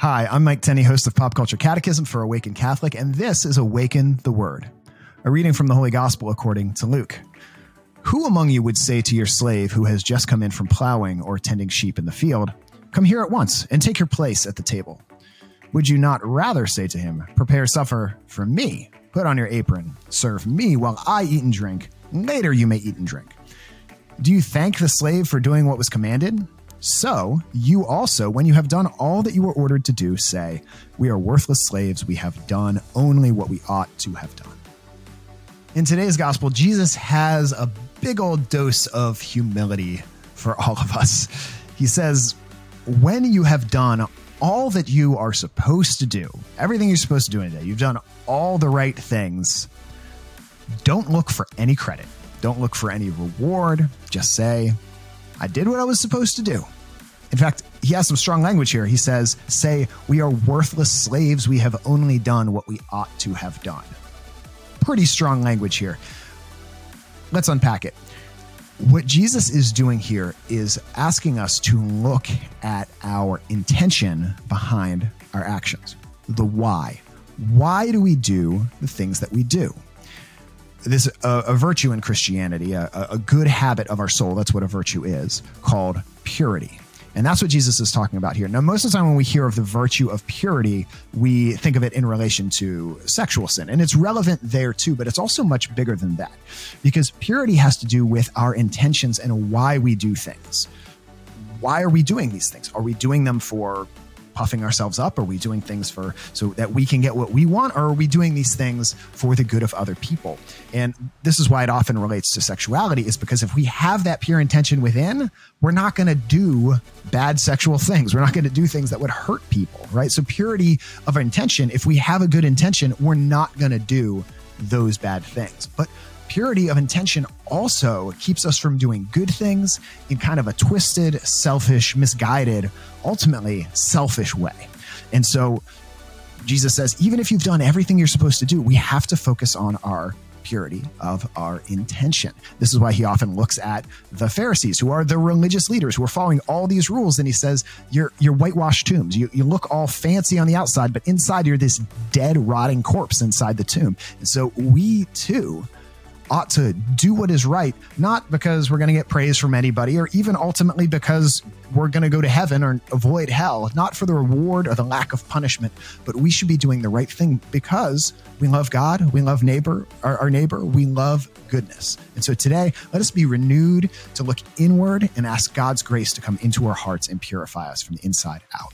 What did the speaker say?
Hi, I'm Mike Tenney, host of Pop Culture Catechism for Awaken Catholic, and this is Awaken the Word, a reading from the Holy Gospel according to Luke. Who among you would say to your slave who has just come in from plowing or tending sheep in the field, Come here at once and take your place at the table? Would you not rather say to him, Prepare supper for me, put on your apron, serve me while I eat and drink, later you may eat and drink? Do you thank the slave for doing what was commanded? So, you also, when you have done all that you were ordered to do, say, We are worthless slaves, we have done only what we ought to have done. In today's gospel, Jesus has a big old dose of humility for all of us. He says, When you have done all that you are supposed to do, everything you're supposed to do in a day, you've done all the right things, don't look for any credit. Don't look for any reward. Just say, I did what I was supposed to do. In fact, he has some strong language here. He says, Say, we are worthless slaves. We have only done what we ought to have done. Pretty strong language here. Let's unpack it. What Jesus is doing here is asking us to look at our intention behind our actions, the why. Why do we do the things that we do? This uh, a virtue in Christianity, a, a good habit of our soul. That's what a virtue is called purity. And that's what Jesus is talking about here. Now, most of the time when we hear of the virtue of purity, we think of it in relation to sexual sin. And it's relevant there too, but it's also much bigger than that because purity has to do with our intentions and why we do things. Why are we doing these things? Are we doing them for puffing ourselves up? Are we doing things for so that we can get what we want? Or are we doing these things for the good of other people? And this is why it often relates to sexuality, is because if we have that pure intention within, we're not going to do bad sexual things. We're not going to do things that would hurt people, right? So, purity of intention, if we have a good intention, we're not going to do those bad things. But purity of intention also keeps us from doing good things in kind of a twisted, selfish, misguided, ultimately selfish way. And so Jesus says, even if you've done everything you're supposed to do, we have to focus on our purity of our intention. This is why he often looks at the Pharisees, who are the religious leaders who are following all these rules, and he says, You're you're whitewashed tombs. You you look all fancy on the outside, but inside you're this dead, rotting corpse inside the tomb. And so we too ought to do what is right, not because we're going to get praise from anybody or even ultimately because we're going to go to heaven or avoid hell, not for the reward or the lack of punishment, but we should be doing the right thing because we love God, we love neighbor, our, our neighbor, we love goodness. And so today, let us be renewed to look inward and ask God's grace to come into our hearts and purify us from the inside out.